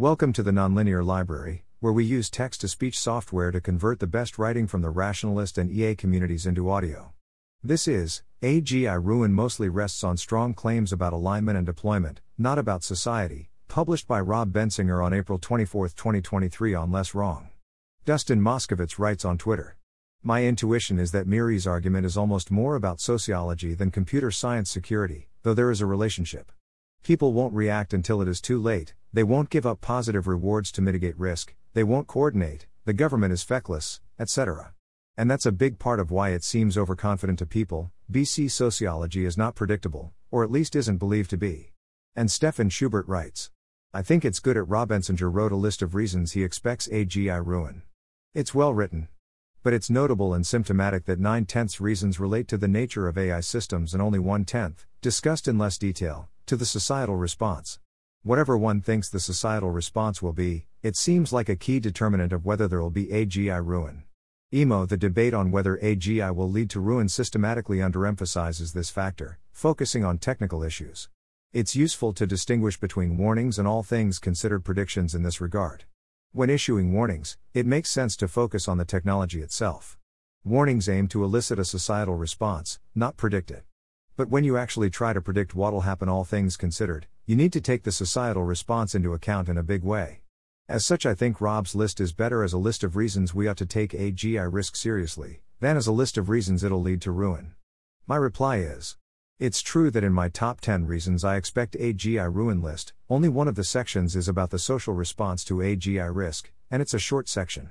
Welcome to the Nonlinear Library, where we use text to speech software to convert the best writing from the rationalist and EA communities into audio. This is AGI Ruin mostly rests on strong claims about alignment and deployment, not about society, published by Rob Bensinger on April 24, 2023 on Less Wrong. Dustin Moskovitz writes on Twitter. My intuition is that MIRI's argument is almost more about sociology than computer science security, though there is a relationship. People won't react until it is too late, they won't give up positive rewards to mitigate risk, they won't coordinate, the government is feckless, etc. And that's a big part of why it seems overconfident to people. BC sociology is not predictable, or at least isn't believed to be. And Stefan Schubert writes I think it's good at Rob Bensinger wrote a list of reasons he expects AGI ruin. It's well written. But it's notable and symptomatic that 9 tenths reasons relate to the nature of AI systems and only one tenth, discussed in less detail, to the societal response. Whatever one thinks the societal response will be, it seems like a key determinant of whether there will be AGI ruin. EMO The debate on whether AGI will lead to ruin systematically underemphasizes this factor, focusing on technical issues. It's useful to distinguish between warnings and all things considered predictions in this regard. When issuing warnings, it makes sense to focus on the technology itself. Warnings aim to elicit a societal response, not predict it. But when you actually try to predict what'll happen, all things considered, you need to take the societal response into account in a big way. As such, I think Rob's list is better as a list of reasons we ought to take AGI risk seriously, than as a list of reasons it'll lead to ruin. My reply is It's true that in my top 10 reasons I expect AGI ruin list, only one of the sections is about the social response to AGI risk, and it's a short section.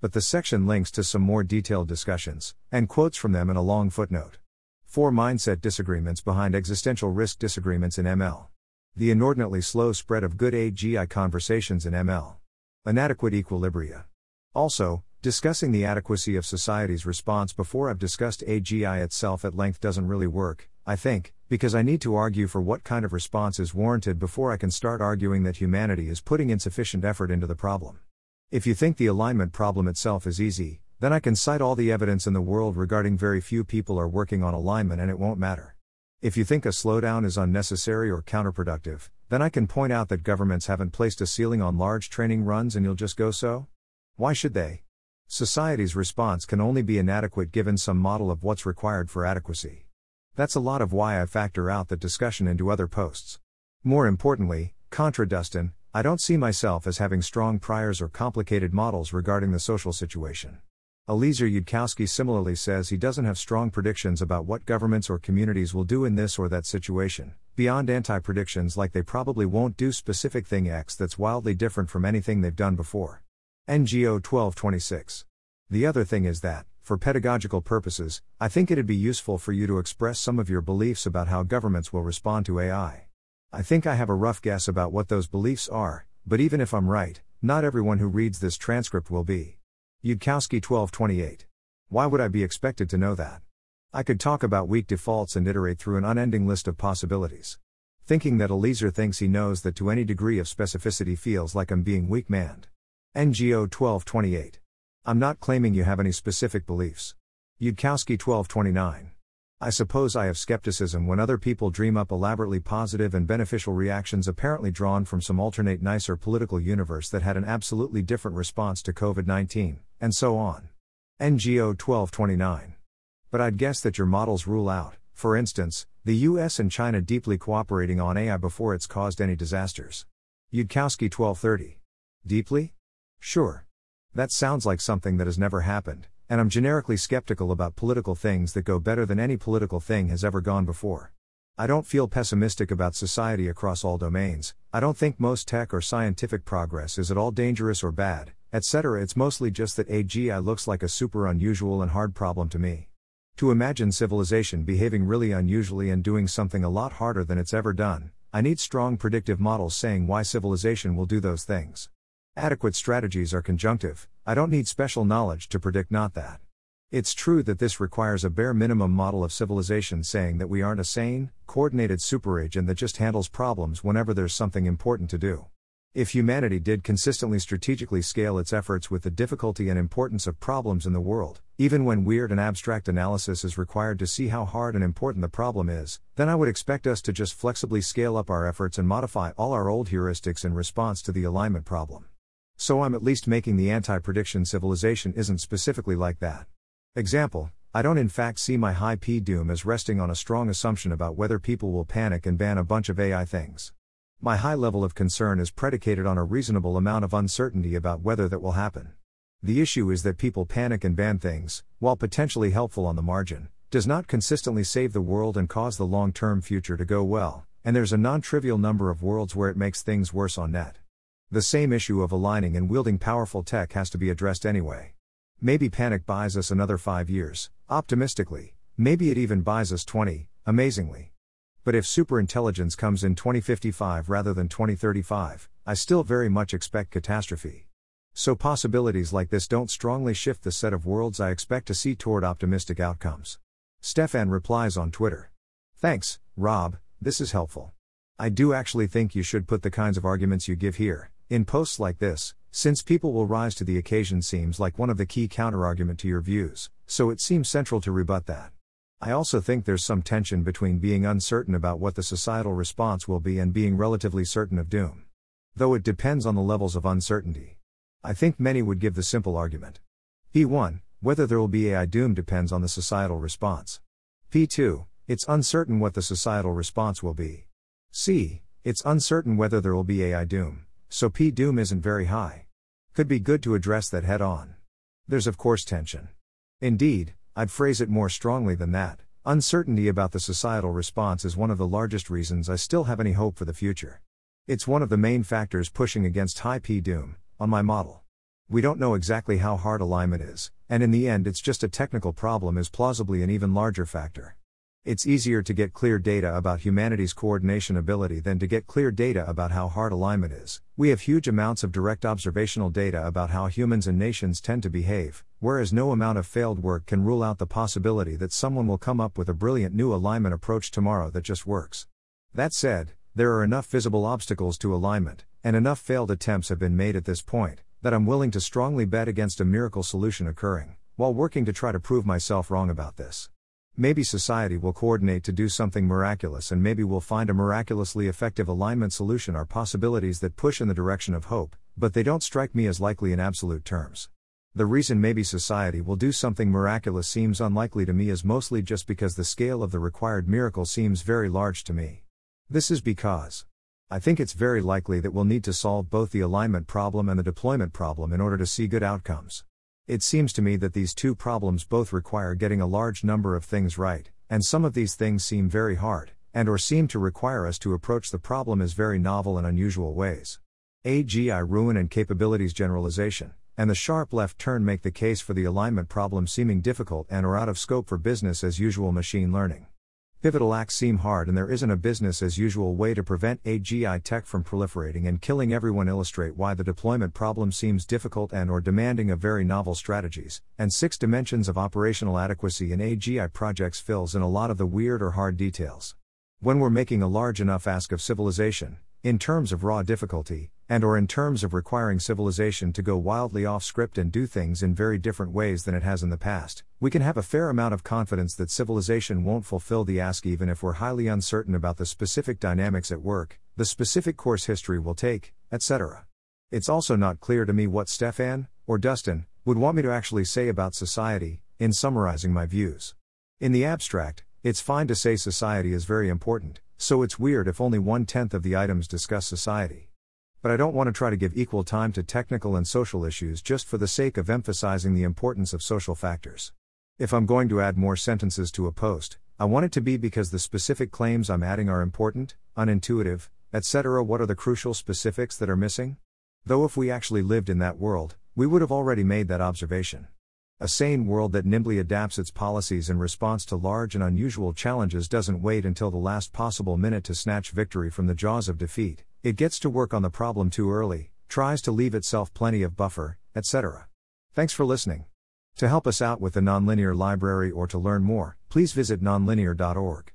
But the section links to some more detailed discussions, and quotes from them in a long footnote. Four mindset disagreements behind existential risk disagreements in ML. The inordinately slow spread of good AGI conversations in ML. Inadequate equilibria. Also, discussing the adequacy of society's response before I've discussed AGI itself at length doesn't really work, I think, because I need to argue for what kind of response is warranted before I can start arguing that humanity is putting insufficient effort into the problem. If you think the alignment problem itself is easy, then I can cite all the evidence in the world regarding very few people are working on alignment and it won't matter. If you think a slowdown is unnecessary or counterproductive, then I can point out that governments haven't placed a ceiling on large training runs and you'll just go so? Why should they? Society's response can only be inadequate given some model of what's required for adequacy. That's a lot of why I factor out that discussion into other posts. More importantly, contra Dustin, I don't see myself as having strong priors or complicated models regarding the social situation. Eliezer Yudkowsky similarly says he doesn't have strong predictions about what governments or communities will do in this or that situation, beyond anti predictions like they probably won't do specific thing X that's wildly different from anything they've done before. Ngo 1226. The other thing is that, for pedagogical purposes, I think it'd be useful for you to express some of your beliefs about how governments will respond to AI. I think I have a rough guess about what those beliefs are, but even if I'm right, not everyone who reads this transcript will be. Yudkowsky 1228. Why would I be expected to know that? I could talk about weak defaults and iterate through an unending list of possibilities. Thinking that Eliezer thinks he knows that to any degree of specificity feels like I'm being weak manned. Ngo 1228. I'm not claiming you have any specific beliefs. Yudkowsky 1229. I suppose I have skepticism when other people dream up elaborately positive and beneficial reactions apparently drawn from some alternate nicer political universe that had an absolutely different response to COVID 19, and so on. Ngo 1229. But I'd guess that your models rule out, for instance, the US and China deeply cooperating on AI before it's caused any disasters. Yudkowsky 1230. Deeply? Sure. That sounds like something that has never happened, and I'm generically skeptical about political things that go better than any political thing has ever gone before. I don't feel pessimistic about society across all domains, I don't think most tech or scientific progress is at all dangerous or bad, etc. It's mostly just that AGI looks like a super unusual and hard problem to me. To imagine civilization behaving really unusually and doing something a lot harder than it's ever done, I need strong predictive models saying why civilization will do those things. Adequate strategies are conjunctive, I don't need special knowledge to predict not that. It's true that this requires a bare minimum model of civilization saying that we aren't a sane, coordinated superagent that just handles problems whenever there's something important to do. If humanity did consistently strategically scale its efforts with the difficulty and importance of problems in the world, even when weird and abstract analysis is required to see how hard and important the problem is, then I would expect us to just flexibly scale up our efforts and modify all our old heuristics in response to the alignment problem. So I'm at least making the anti prediction civilization isn't specifically like that. Example I don't in fact see my high P doom as resting on a strong assumption about whether people will panic and ban a bunch of AI things. My high level of concern is predicated on a reasonable amount of uncertainty about whether that will happen. The issue is that people panic and ban things, while potentially helpful on the margin, does not consistently save the world and cause the long term future to go well, and there's a non trivial number of worlds where it makes things worse on net. The same issue of aligning and wielding powerful tech has to be addressed anyway. Maybe panic buys us another five years, optimistically, maybe it even buys us 20, amazingly. But if superintelligence comes in 2055 rather than 2035, I still very much expect catastrophe. So possibilities like this don't strongly shift the set of worlds I expect to see toward optimistic outcomes. Stefan replies on Twitter. Thanks, Rob, this is helpful. I do actually think you should put the kinds of arguments you give here, in posts like this, since people will rise to the occasion seems like one of the key counterargument to your views, so it seems central to rebut that. I also think there's some tension between being uncertain about what the societal response will be and being relatively certain of doom. Though it depends on the levels of uncertainty. I think many would give the simple argument. P1, whether there will be AI doom depends on the societal response. P2, it's uncertain what the societal response will be. C, it's uncertain whether there will be AI doom, so P doom isn't very high. Could be good to address that head on. There's of course tension. Indeed, I'd phrase it more strongly than that. Uncertainty about the societal response is one of the largest reasons I still have any hope for the future. It's one of the main factors pushing against high P doom, on my model. We don't know exactly how hard alignment is, and in the end, it's just a technical problem, is plausibly an even larger factor. It's easier to get clear data about humanity's coordination ability than to get clear data about how hard alignment is. We have huge amounts of direct observational data about how humans and nations tend to behave, whereas no amount of failed work can rule out the possibility that someone will come up with a brilliant new alignment approach tomorrow that just works. That said, there are enough visible obstacles to alignment, and enough failed attempts have been made at this point, that I'm willing to strongly bet against a miracle solution occurring, while working to try to prove myself wrong about this. Maybe society will coordinate to do something miraculous and maybe we'll find a miraculously effective alignment solution are possibilities that push in the direction of hope, but they don't strike me as likely in absolute terms. The reason maybe society will do something miraculous seems unlikely to me is mostly just because the scale of the required miracle seems very large to me. This is because I think it's very likely that we'll need to solve both the alignment problem and the deployment problem in order to see good outcomes. It seems to me that these two problems both require getting a large number of things right, and some of these things seem very hard, and or seem to require us to approach the problem as very novel and unusual ways. AGI ruin and capabilities generalization, and the sharp left turn make the case for the alignment problem seeming difficult and or out of scope for business as usual machine learning. Pivotal acts seem hard and there isn't a business as usual way to prevent AGI tech from proliferating and killing everyone illustrate why the deployment problem seems difficult and or demanding of very novel strategies. And six dimensions of operational adequacy in AGI projects fills in a lot of the weird or hard details. When we're making a large enough ask of civilization, in terms of raw difficulty, and or in terms of requiring civilization to go wildly off script and do things in very different ways than it has in the past, we can have a fair amount of confidence that civilization won't fulfill the ask even if we're highly uncertain about the specific dynamics at work, the specific course history will take, etc. It's also not clear to me what Stefan, or Dustin, would want me to actually say about society, in summarizing my views. In the abstract, it's fine to say society is very important, so it's weird if only one tenth of the items discuss society. But I don't want to try to give equal time to technical and social issues just for the sake of emphasizing the importance of social factors. If I'm going to add more sentences to a post, I want it to be because the specific claims I'm adding are important, unintuitive, etc. What are the crucial specifics that are missing? Though if we actually lived in that world, we would have already made that observation. A sane world that nimbly adapts its policies in response to large and unusual challenges doesn't wait until the last possible minute to snatch victory from the jaws of defeat, it gets to work on the problem too early, tries to leave itself plenty of buffer, etc. Thanks for listening. To help us out with the Nonlinear Library or to learn more, please visit nonlinear.org.